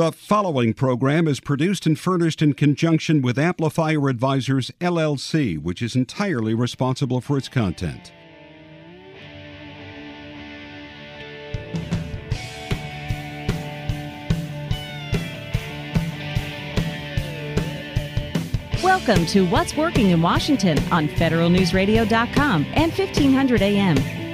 The following program is produced and furnished in conjunction with Amplifier Advisors LLC, which is entirely responsible for its content. Welcome to What's Working in Washington on federalnewsradio.com and 1500 AM.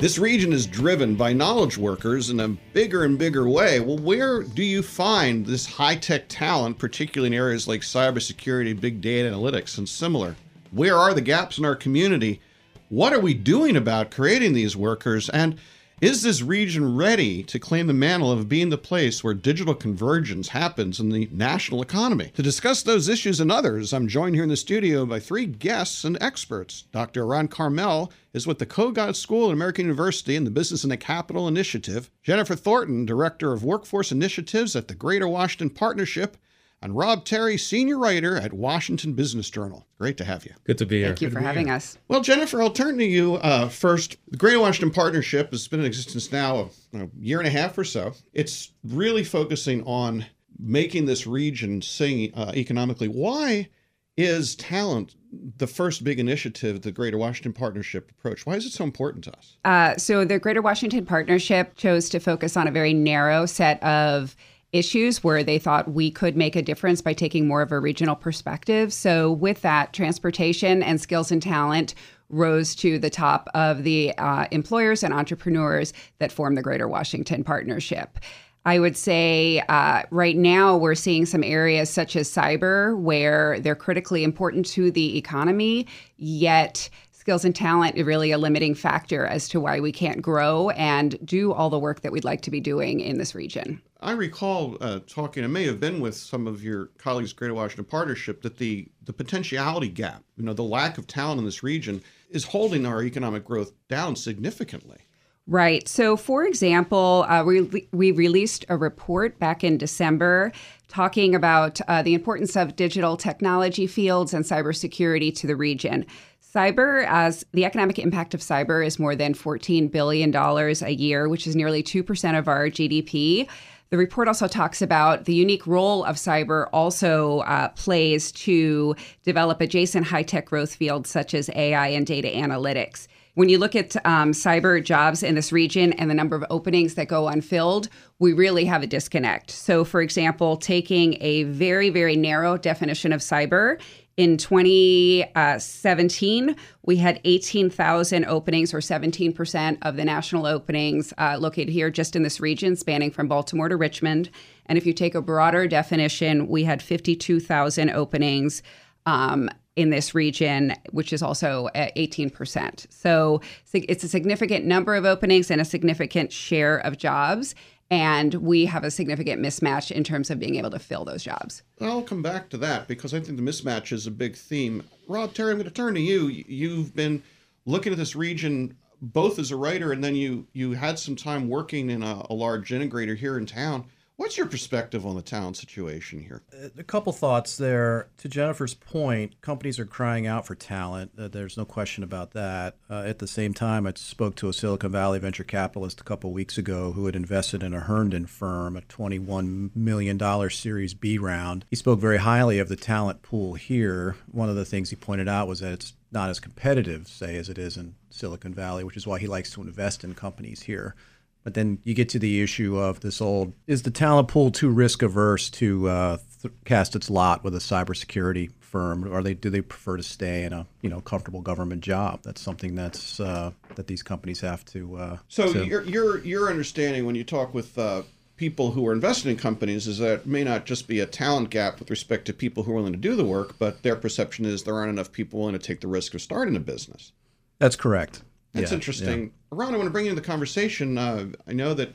This region is driven by knowledge workers in a bigger and bigger way. Well, where do you find this high tech talent, particularly in areas like cybersecurity, big data analytics, and similar? Where are the gaps in our community? What are we doing about creating these workers? And is this region ready to claim the mantle of being the place where digital convergence happens in the national economy? To discuss those issues and others, I'm joined here in the studio by three guests and experts. Dr. Erran Carmel is with the Kogod School at American University and the Business in the Capital Initiative. Jennifer Thornton, Director of Workforce Initiatives at the Greater Washington Partnership, and Rob Terry, senior writer at Washington Business Journal. Great to have you. Good to be here. Thank you for having us. Well, Jennifer, I'll turn to you uh, first. The Greater Washington Partnership has been in existence now a, a year and a half or so. It's really focusing on making this region sing uh, economically. Why is talent the first big initiative the Greater Washington Partnership approach? Why is it so important to us? Uh, so, the Greater Washington Partnership chose to focus on a very narrow set of issues where they thought we could make a difference by taking more of a regional perspective. So, with that, transportation and skills and talent rose to the top of the uh, employers and entrepreneurs that form the Greater Washington Partnership. I would say uh, right now we're seeing some areas such as cyber where they're critically important to the economy, yet skills and talent is really a limiting factor as to why we can't grow and do all the work that we'd like to be doing in this region. I recall uh, talking, it may have been with some of your colleagues, Greater Washington Partnership, that the, the potentiality gap, you know, the lack of talent in this region is holding our economic growth down significantly. Right. So, for example, uh, we, we released a report back in December talking about uh, the importance of digital technology fields and cybersecurity to the region. Cyber, as the economic impact of cyber is more than $14 billion a year, which is nearly 2% of our GDP. The report also talks about the unique role of cyber also uh, plays to develop adjacent high tech growth fields such as AI and data analytics. When you look at um, cyber jobs in this region and the number of openings that go unfilled, we really have a disconnect. So, for example, taking a very, very narrow definition of cyber in 2017, we had 18,000 openings, or 17% of the national openings uh, located here just in this region, spanning from Baltimore to Richmond. And if you take a broader definition, we had 52,000 openings. Um, in this region, which is also at 18%. So it's a significant number of openings and a significant share of jobs and we have a significant mismatch in terms of being able to fill those jobs. I'll come back to that because I think the mismatch is a big theme. Rob Terry, I'm going to turn to you. You've been looking at this region both as a writer and then you you had some time working in a, a large integrator here in town. What's your perspective on the talent situation here? A couple thoughts there. To Jennifer's point, companies are crying out for talent. Uh, there's no question about that. Uh, at the same time, I spoke to a Silicon Valley venture capitalist a couple weeks ago who had invested in a Herndon firm, a $21 million Series B round. He spoke very highly of the talent pool here. One of the things he pointed out was that it's not as competitive, say, as it is in Silicon Valley, which is why he likes to invest in companies here. But then you get to the issue of this old: is the talent pool too risk averse to uh, th- cast its lot with a cybersecurity firm, or they do they prefer to stay in a you know comfortable government job? That's something that's uh, that these companies have to. Uh, so to... your your your understanding when you talk with uh, people who are invested in companies is that it may not just be a talent gap with respect to people who are willing to do the work, but their perception is there aren't enough people willing to take the risk of starting a business. That's correct. That's yeah, interesting. Erran, I want to bring you into the conversation. Uh, I know that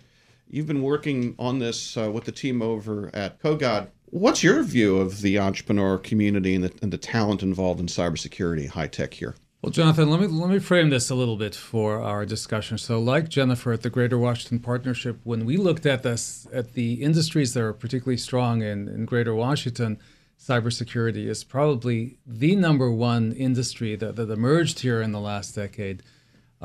you've been working on this uh, with the team over at Kogod. What's your view of the entrepreneur community and the, and the talent involved in cybersecurity, high tech here? Well, Jonathan, let me let me frame this a little bit for our discussion. So, like Jennifer at the Greater Washington Partnership, when we looked at this at the industries that are particularly strong in, in Greater Washington, cybersecurity is probably the number one industry that, that emerged here in the last decade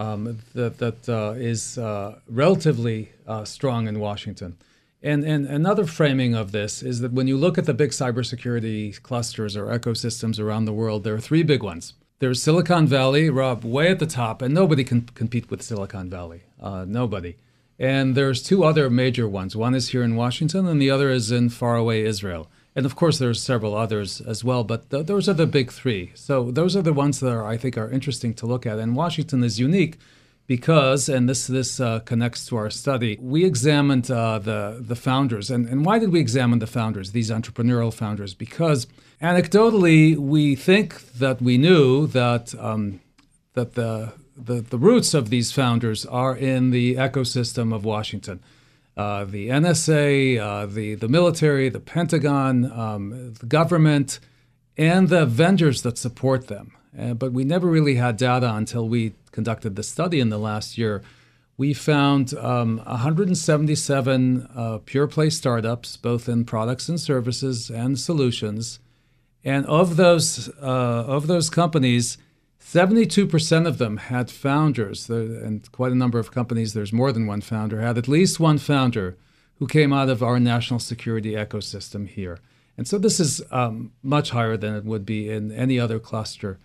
um, that, that uh, is uh, relatively uh, strong in Washington. And, and another framing of this is that when you look at the big cybersecurity clusters or ecosystems around the world, there are three big ones. There's Silicon Valley, Rob, way at the top, and nobody can compete with Silicon Valley. Uh, nobody. And there's two other major ones. One is here in Washington, and the other is in faraway Israel. And of course, there's several others as well, but th- those are the big three. So those are the ones that are, I think, are interesting to look at. And Washington is unique because, and this this uh, connects to our study, we examined uh, the the founders, and and why did we examine the founders, these entrepreneurial founders? Because anecdotally, we think that we knew that um, that the, the the roots of these founders are in the ecosystem of Washington. Uh, the NSA, uh, the the military, the Pentagon, um, the government, and the vendors that support them. Uh, but we never really had data until we conducted the study in the last year, we found um, 177 uh, pure play startups, both in products and services and solutions. And of those, uh, of those companies, 72% of them had founders, and quite a number of companies, there's more than one founder, had at least one founder who came out of our national security ecosystem here. And so this is um, much higher than it would be in any other cluster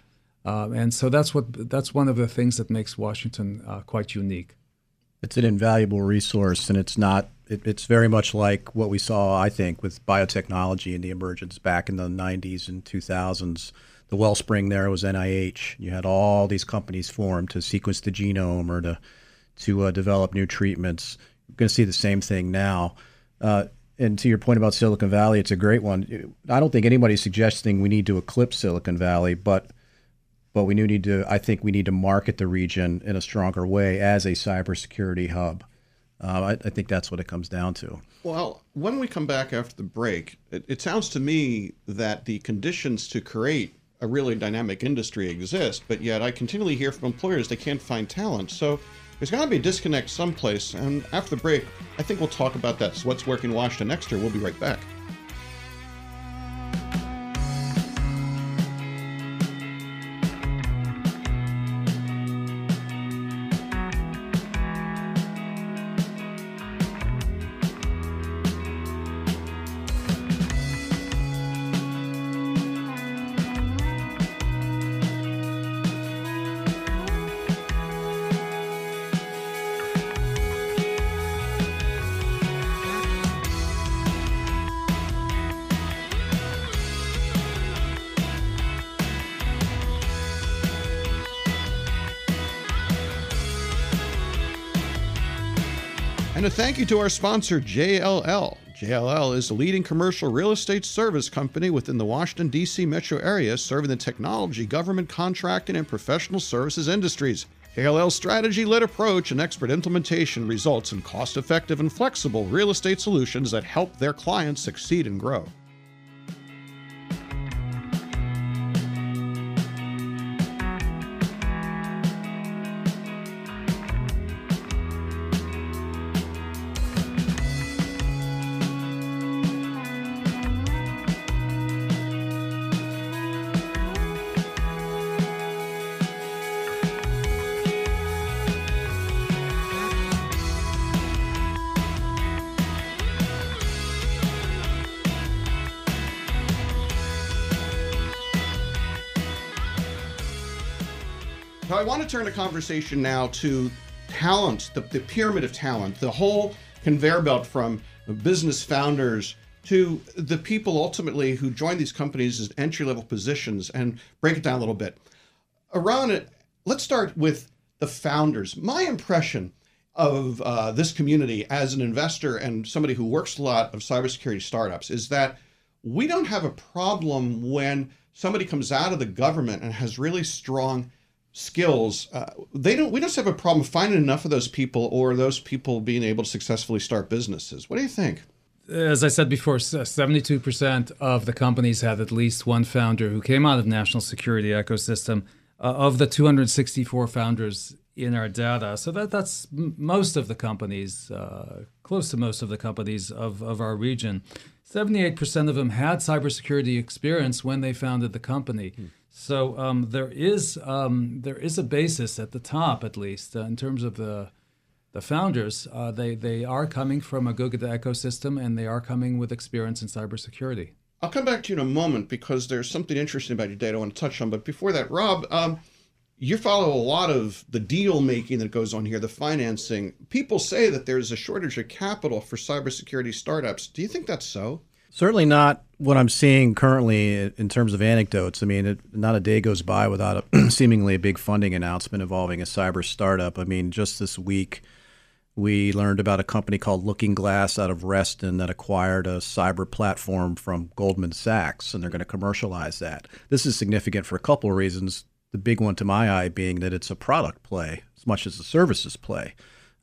um, and so that's what that's one of the things that makes Washington uh, quite unique. It's an invaluable resource, and it's not. It, it's very much like what we saw, I think, with biotechnology and the emergence back in the '90s and 2000s. The wellspring there was NIH. You had all these companies formed to sequence the genome or to to uh, develop new treatments. You're going to see the same thing now. Uh, and to your point about Silicon Valley, it's a great one. I don't think anybody's suggesting we need to eclipse Silicon Valley, but but we do need to. I think we need to market the region in a stronger way as a cybersecurity hub. Uh, I, I, think that's what it comes down to. Well, when we come back after the break, it, it sounds to me that the conditions to create a really dynamic industry exist, but yet I continually hear from employers they can't find talent. So there's got to be a disconnect someplace. And after the break, I think we'll talk about that. So what's working in Washington next year? We'll be right back. And a thank you to our sponsor, JLL. JLL is the leading commercial real estate service company within the Washington, D.C. metro area, serving the technology, government contracting, and professional services industries. JLL's strategy led approach and expert implementation results in cost effective and flexible real estate solutions that help their clients succeed and grow. So I want to turn the conversation now to talent, the, the pyramid of talent, the whole conveyor belt from business founders to the people ultimately who join these companies as entry level positions and break it down a little bit. Around it, let's start with the founders. My impression of uh, this community as an investor and somebody who works a lot of cybersecurity startups is that we don't have a problem when somebody comes out of the government and has really strong skills uh, they don't we just have a problem finding enough of those people or those people being able to successfully start businesses what do you think as I said before, 72% of the companies had at least one founder who came out of national security ecosystem. Uh, of the 264 founders, in our data. So that that's most of the companies, uh, close to most of the companies of, of our region. 78% of them had cybersecurity experience when they founded the company. Hmm. So um, there is um, there is a basis at the top, at least, uh, in terms of the the founders. Uh, they they are coming from a good ecosystem, and they are coming with experience in cybersecurity. I'll come back to you in a moment because there's something interesting about your data I want to touch on. But before that, Rob, um, you follow a lot of the deal making that goes on here, the financing. People say that there's a shortage of capital for cybersecurity startups. Do you think that's so? Certainly not what I'm seeing currently in terms of anecdotes. I mean, it, not a day goes by without a seemingly a big funding announcement involving a cyber startup. I mean, just this week, we learned about a company called Looking Glass out of Reston that acquired a cyber platform from Goldman Sachs, and they're going to commercialize that. This is significant for a couple of reasons. The big one, to my eye, being that it's a product play as much as a services play.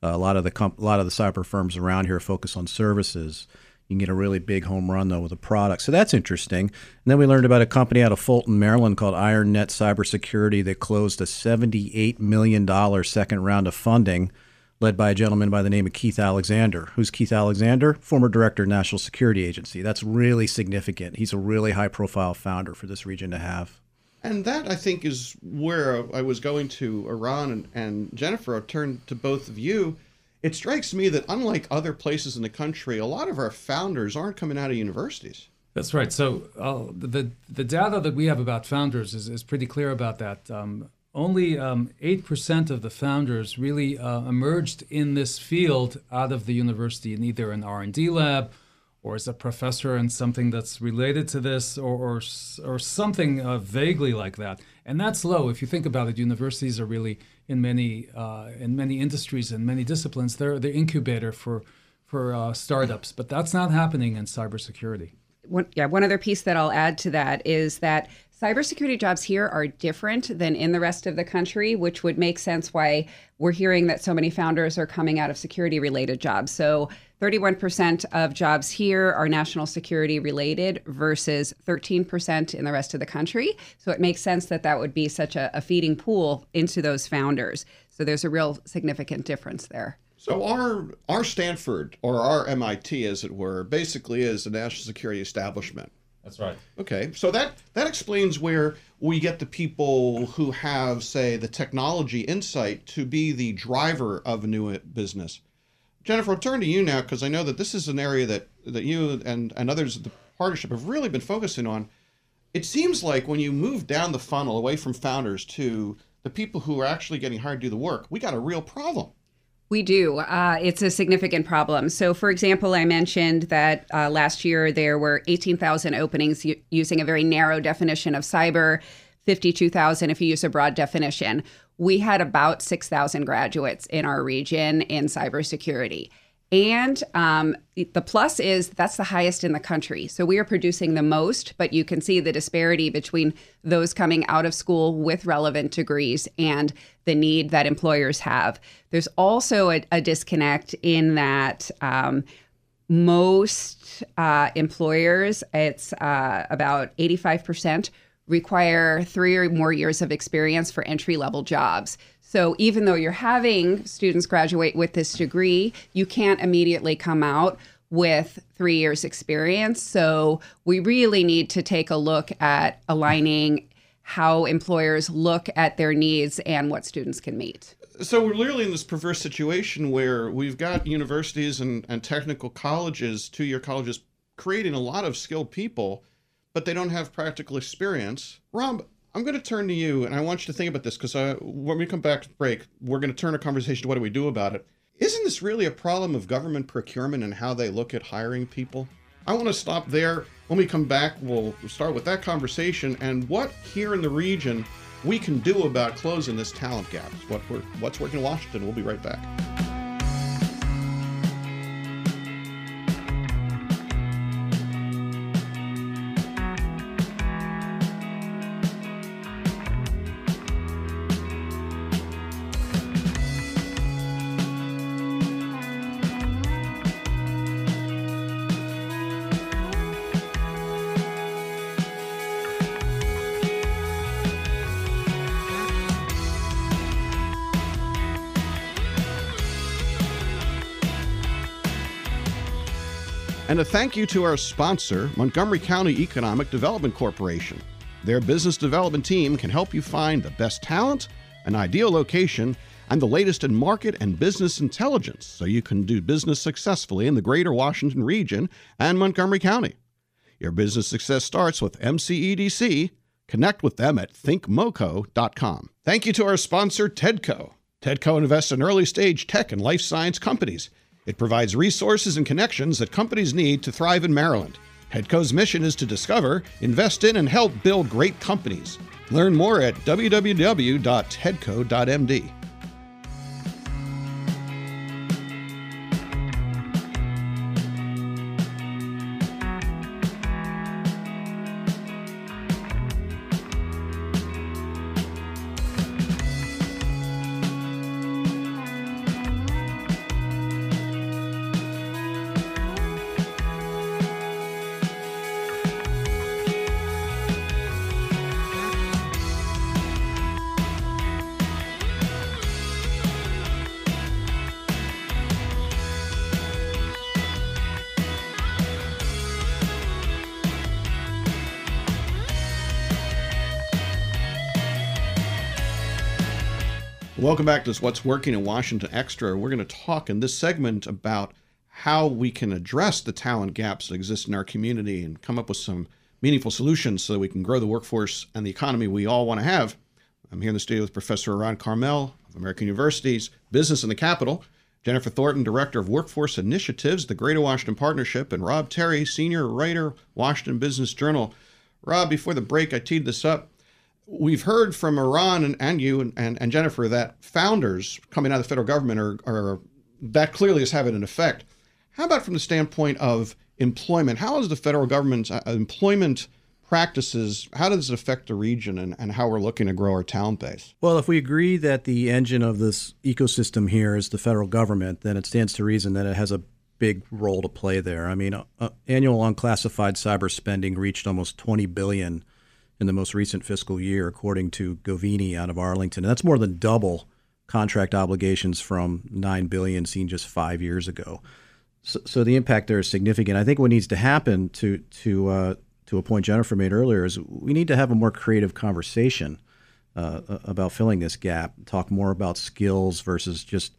Uh, a lot of the comp- a lot of the cyber firms around here focus on services. You can get a really big home run though with a product, so that's interesting. And then we learned about a company out of Fulton, Maryland, called IronNet Cybersecurity that closed a $78 million second round of funding led by a gentleman by the name of Keith Alexander. Who's Keith Alexander? Former director of National Security Agency. That's really significant. He's a really high profile founder for this region to have. And that, I think, is where I was going to Erran and, and Jennifer. I'll turn to both of you. It strikes me that, unlike other places in the country, a lot of our founders aren't coming out of universities. That's right. So uh, the the data that we have about founders is, is pretty clear about that. Um, only um, 8% of the founders really uh, emerged in this field out of the university in either an r&d lab or as a professor in something that's related to this or, or, or something uh, vaguely like that and that's low. If you think about it universities are really in many uh, in many industries and many disciplines. They're the incubator for for uh, startups but that's not happening in cybersecurity. One, yeah, one other piece that I'll add to that is that cybersecurity jobs here are different than in the rest of the country, which would make sense why we're hearing that so many founders are coming out of security related jobs. So 31% of jobs here are national security related versus 13% in the rest of the country. So it makes sense that that would be such a, a feeding pool into those founders. So there's a real significant difference there. So our our Stanford or our MIT, as it were, basically is a national security establishment. That's right. Okay, so that that explains where we get the people who have, say, the technology insight to be the driver of a new business. Jennifer, I'll turn to you now because I know that this is an area that that you and and others at the partnership have really been focusing on. It seems like when you move down the funnel away from founders to the people who are actually getting hired to do the work, we got a real problem. We do. Uh, it's a significant problem. So, for example, I mentioned that uh, last year there were 18,000 openings u- using a very narrow definition of cyber, 52,000 if you use a broad definition. We had about 6,000 graduates in our region in cybersecurity. And um, the plus is that's the highest in the country. So we are producing the most, but you can see the disparity between those coming out of school with relevant degrees and the need that employers have. There's also a, a disconnect in that. Um, most uh, employers, it's uh, about 85%, require three or more years of experience for entry level jobs. So even though you're having students graduate with this degree, you can't immediately come out with three years experience. So we really need to take a look at aligning how employers look at their needs and what students can meet. So we're literally in this perverse situation where we've got universities and, and technical colleges, two-year colleges, creating a lot of skilled people, but they don't have practical experience. Rob, I'm going to turn to you, and I want you to think about this because when we come back to break, we're going to turn a conversation to what do we do about it. Isn't this really a problem of government procurement and how they look at hiring people? I want to stop there. When we come back, we'll start with that conversation and what here in the region we can do about closing this talent gap. What what's working in Washington. We'll be right back. And a thank you to our sponsor, Montgomery County Economic Development Corporation. Their business development team can help you find the best talent, an ideal location, and the latest in market and business intelligence so you can do business successfully in the greater Washington region and Montgomery County. Your business success starts with MCEDC. Connect with them at thinkmoco.com. Thank you to our sponsor, TEDCO. TEDCO invests in early stage tech and life science companies. It provides resources and connections that companies need to thrive in Maryland. TEDCO's mission is to discover, invest in, and help build great companies. Learn more at www.tedco.md. Welcome back to What's Working in Washington Extra. We're going to talk in this segment about how we can address the talent gaps that exist in our community and come up with some meaningful solutions so that we can grow the workforce and the economy we all want to have. I'm here in the studio with Professor Erran Carmel of American University's Business in the Capital, Jennifer Thornton, Director of Workforce Initiatives, the Greater Washington Partnership, and Rob Terry, Senior Writer, Washington Business Journal. Rob, before the break, I teed this up we've heard from Erran and, and you and, and, and, Jennifer that founders coming out of the federal government are, are that clearly is having an effect. How about from the standpoint of employment? How is the federal government's uh, employment practices, how does it affect the region and, and how we're looking to grow our talent base? Well, if we agree that the engine of this ecosystem here is the federal government, then it stands to reason that it has a big role to play there. I mean, uh, annual unclassified cyber spending reached almost 20 billion in the most recent fiscal year, according to Govini out of Arlington. And that's more than double contract obligations from nine billion seen just five years ago. So, so the impact there is significant. I think what needs to happen to to uh, to a point Jennifer made earlier is we need to have a more creative conversation uh, about filling this gap. Talk more about skills versus just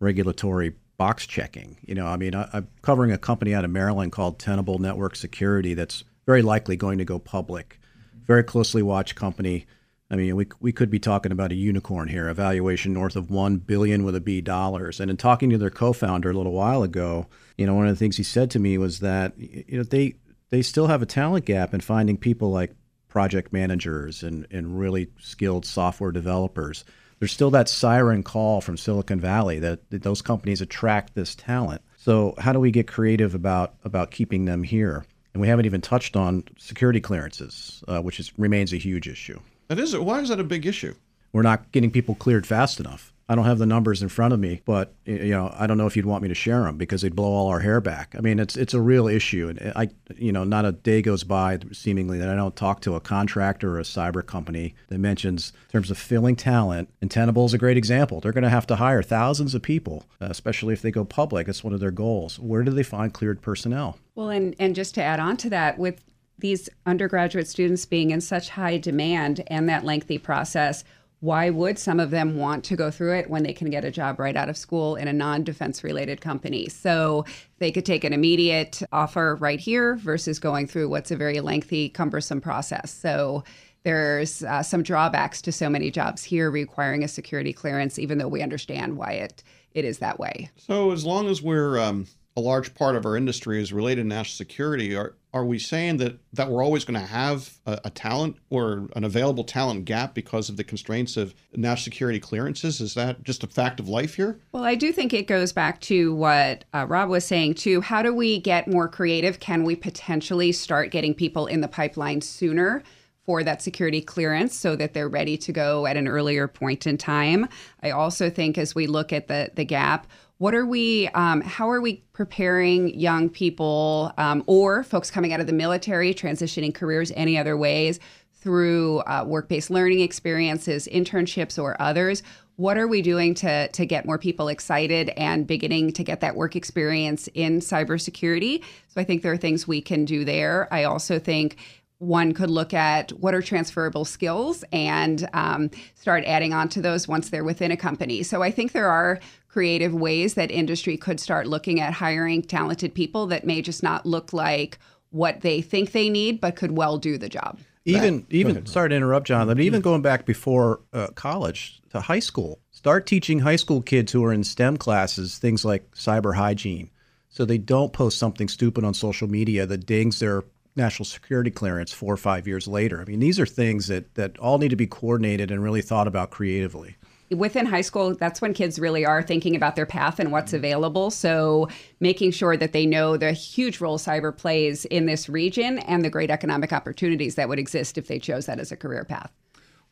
regulatory box checking. You know, I mean, I, am covering a company out of Maryland called Tenable Network Security that's very likely going to go public very closely watched company. I mean, we, we could be talking about a unicorn here, a valuation north of one billion with a B dollars. And in talking to their co-founder a little while ago, you know, one of the things he said to me was that you know they they still have a talent gap in finding people like project managers and, and really skilled software developers. There's still that siren call from Silicon Valley that, that those companies attract this talent. So how do we get creative about about keeping them here? And we haven't even touched on security clearances, uh, which is, remains a huge issue. That is. Why is that a big issue? We're not getting people cleared fast enough. I don't have the numbers in front of me, but you know, I don't know if you'd want me to share them because they'd blow all our hair back. I mean, it's it's a real issue, and I, you know, not a day goes by seemingly that I don't talk to a contractor or a cyber company that mentions in terms of filling talent. And Tenable is a great example. They're going to have to hire thousands of people, especially if they go public. It's one of their goals. Where do they find cleared personnel? Well, and and just to add on to that, with these undergraduate students being in such high demand and that lengthy process why would some of them want to go through it when they can get a job right out of school in a non defense related company? So they could take an immediate offer right here versus going through what's a very lengthy, cumbersome process. So there's uh, some drawbacks to so many jobs here requiring a security clearance, even though we understand why it, it is that way. So as long as we're um, a large part of our industry is related to national security, are are we saying that that we're always going to have a, a, talent or an available talent gap because of the constraints of national security clearances? Is that just a fact of life here? Well, I do think it goes back to what uh, Rob was saying too. How do we get more creative? Can we potentially start getting people in the pipeline sooner? for that security clearance so that they're ready to go at an earlier point in time. I also think as we look at the the gap, what are we, um, how are we preparing young people um, or folks coming out of the military, transitioning careers any other ways through uh, work based learning experiences, internships, or others? what are we doing to to get more people excited and beginning to get that work experience in cybersecurity? So I think there are things we can do there. I also think one could look at what are transferable skills and um, start adding on to those once they're within a company. So I think there are creative ways that industry could start looking at hiring talented people that may just not look like what they think they need, but could well do the job. Even even sorry to interrupt, John, but even going back before uh, college to high school, start teaching high school kids who are in STEM classes things like cyber hygiene, so they don't post something stupid on social media that dings their national security clearance four or five years later. I mean, these are things that that all need to be coordinated and really thought about creatively within high school, that's when kids really are thinking about their path and what's available. So, making sure that they know the huge role cyber plays in this region and the great economic opportunities that would exist if they chose that as a career path.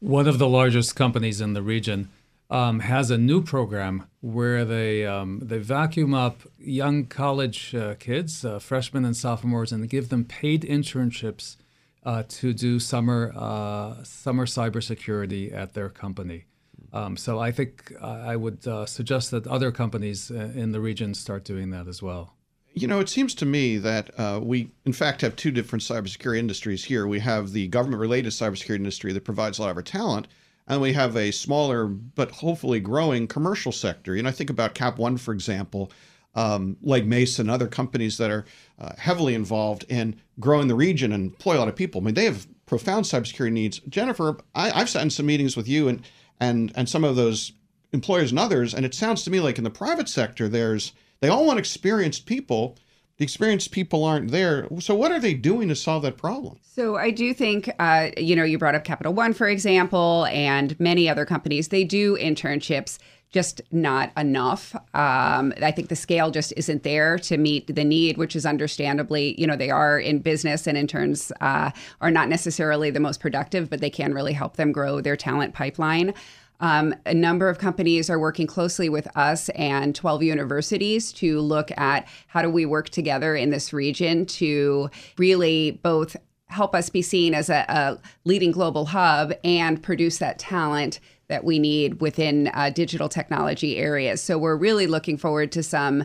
One of the largest companies in the region um, has a new program where they um, they vacuum up young college uh, kids, uh, freshmen and sophomores, and give them paid internships uh, to do summer uh, summer cybersecurity at their company. Um, so I think I would uh, suggest that other companies uh, in the region start doing that as well. You know, it seems to me that uh, we, in fact, have two different cybersecurity industries here. We have the government related cybersecurity industry that provides a lot of our talent, and we have a smaller but hopefully growing commercial sector. You know, I think about Cap One, for example, um, like and other companies that are uh, heavily involved in growing the region and employ a lot of people. I mean, they have profound cybersecurity needs. Jennifer, I, I've sat in some meetings with you, and and and some of those employers and others. And it sounds to me like in the private sector, there's they all want experienced people. The experienced people aren't there. So what are they doing to solve that problem? So I do think, uh, you know, you brought up Capital One, for example, and many other companies. They do internships just not enough. Um, I think the scale just isn't there to meet the need, which is understandably, you know, they are in business and interns uh, are not necessarily the most productive, but they can really help them grow their talent pipeline. Um, a number of companies are working closely with us and 12 universities to look at how do we work together in this region to really both help us be seen as a, a leading global hub and produce that talent that we need within uh, digital technology areas. So we're really looking forward to some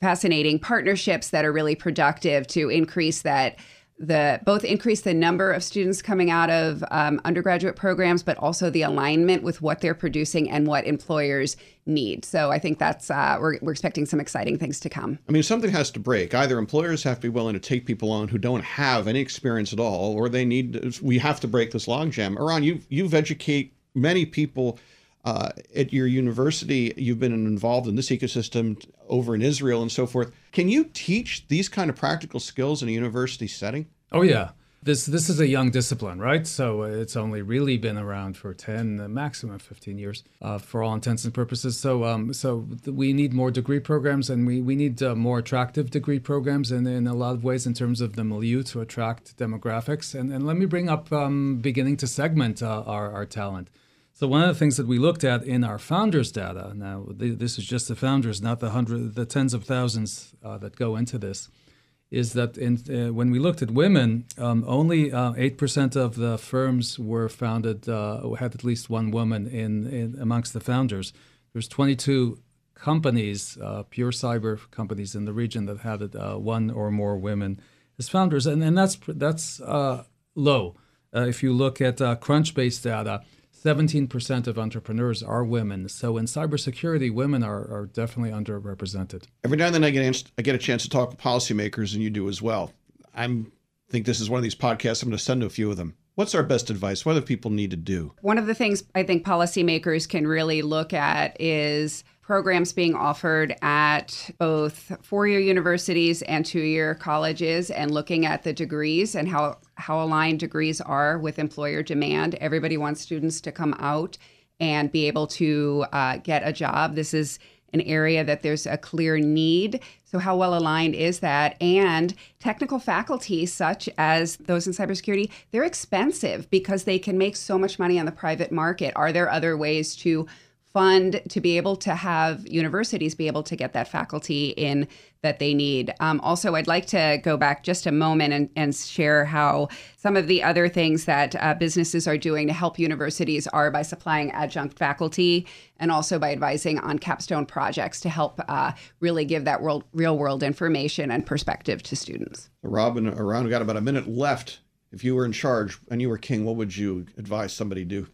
fascinating partnerships that are really productive to increase that the both increase the number of students coming out of um, undergraduate programs, but also the alignment with what they're producing and what employers need. So I think that's uh, we're, we're expecting some exciting things to come. I mean, something has to break. Either employers have to be willing to take people on who don't have any experience at all, or they need. We have to break this logjam. Erran, you you've educate many people uh, at your university, you've been involved in this ecosystem over in Israel and so forth. Can you teach these kind of practical skills in a university setting? Oh yeah, this this is a young discipline, right? So it's only really been around for ten, uh, maximum fifteen years, uh, for all intents and purposes. So um, so we need more degree programs, and we we need uh, more attractive degree programs, and in a lot of ways in terms of the milieu to attract demographics. And and let me bring up um, beginning to segment uh, our our talent. So one of the things that we looked at in our founders data, now this is just the founders, not the hundred, the tens of thousands uh, that go into this, is that in, uh, when we looked at women, um, only uh, eight percent of the firms were founded uh, had at least one woman in, in amongst the founders. There's 22 companies, uh, pure cyber companies in the region that had uh, one or more women as founders, and, and that's that's low. if you look at Crunchbase data 17% of entrepreneurs are women. So in cybersecurity, women are, are definitely underrepresented. Every now and then I get, I get a chance to talk with policymakers, and you do as well. I think this is one of these podcasts I'm going to send to a few of them. What's our best advice? What do people need to do? One of the things I think policymakers can really look at is programs being offered at both four-year universities and two-year colleges and looking at the degrees and how how aligned degrees are with employer demand everybody wants students to come out and be able to uh, get a job this is an area that there's a clear need. So, how well aligned is that? And technical faculty, such as those in cybersecurity, they're expensive because they can make so much money on the private market. Are there other ways to fund to be able to have universities be able to get that faculty in that they need. Um, also, I'd like to go back just a moment and, and share how some of the other things that uh, businesses are doing to help universities are by supplying adjunct faculty and also by advising on capstone projects to help uh, really give that world, real world information and perspective to students. Robin, around got about a minute left. If you were in charge and you were king, what would you advise somebody do?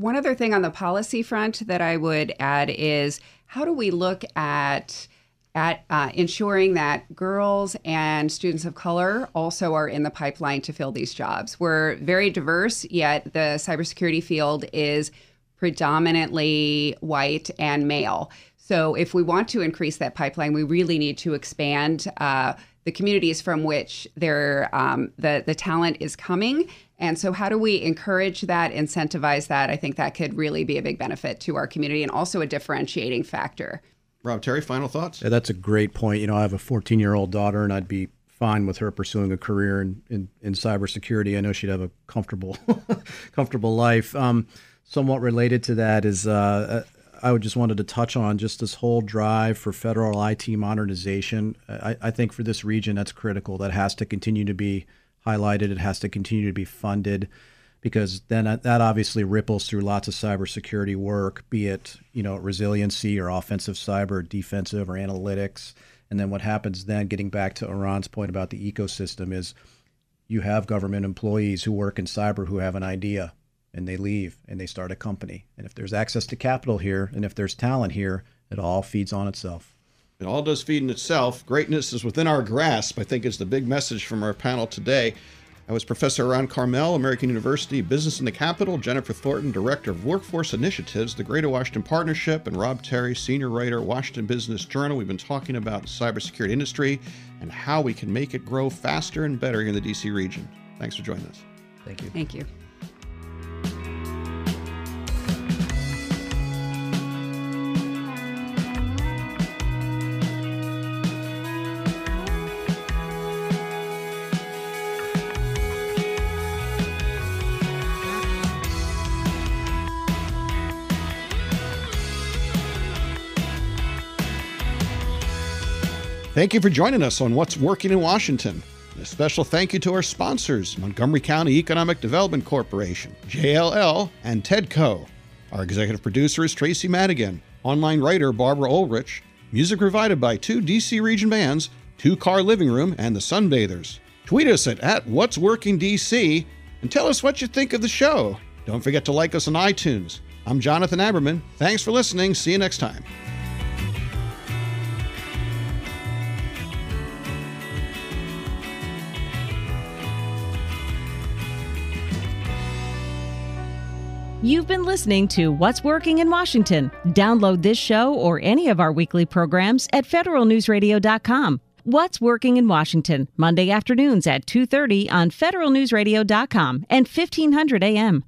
One other thing on the policy front that I would add is how do we look at at uh, ensuring that girls and students of color also are in the pipeline to fill these jobs. We're very diverse, yet the cybersecurity field is predominantly white and male. So, if we want to increase that pipeline, we really need to expand uh, the communities from which um, the the talent is coming. And so, how do we encourage that, incentivize that? I think that could really be a big benefit to our community and also a differentiating factor. Rob Terry, final thoughts? Yeah, that's a great point. You know, I have a 14 year old daughter, and I'd be fine with her pursuing a career in, in, in cybersecurity. I know she'd have a comfortable comfortable life. Um, somewhat related to that is uh, I would just wanted to touch on just this whole drive for federal IT modernization. I, I, think for this region, that's critical. That has to continue to be highlighted. It has to continue to be funded because then that obviously ripples through lots of cybersecurity work, be it you know resiliency or offensive cyber, defensive or analytics. And then what happens then, getting back to Erran's point about the ecosystem, is you have government employees who work in cyber who have an idea and they leave and they start a company. And if there's access to capital here and if there's talent here, it all feeds on itself. It all does feed in itself. Greatness is within our grasp, I think is the big message from our panel today. I was Professor Erran Carmel, American University Business in the Capital, Jennifer Thornton, Director of Workforce Initiatives, the Greater Washington Partnership, and Rob Terry, Senior Writer, Washington Business Journal. We've been talking about the cybersecurity industry and how we can make it grow faster and better here in the DC region. Thanks for joining us. Thank you. Thank you. Thank you for joining us on What's Working in Washington. A special thank you to our sponsors, Montgomery County Economic Development Corporation, JLL, and TEDCO. Our executive producer is Tracy Madigan, online writer Barbara Ulrich, music provided by two DC region bands, Two Car Living Room, and the Sunbathers. Tweet us at, at What's Working DC and tell us what you think of the show. Don't forget to like us on iTunes. I'm Jonathan Aberman. Thanks for listening. See you next time. You've been listening to What's Working in Washington. Download this show or any of our weekly programs at federalnewsradio.com. What's Working in Washington, Monday afternoons at 2:30 on federalnewsradio.com and 1500 AM.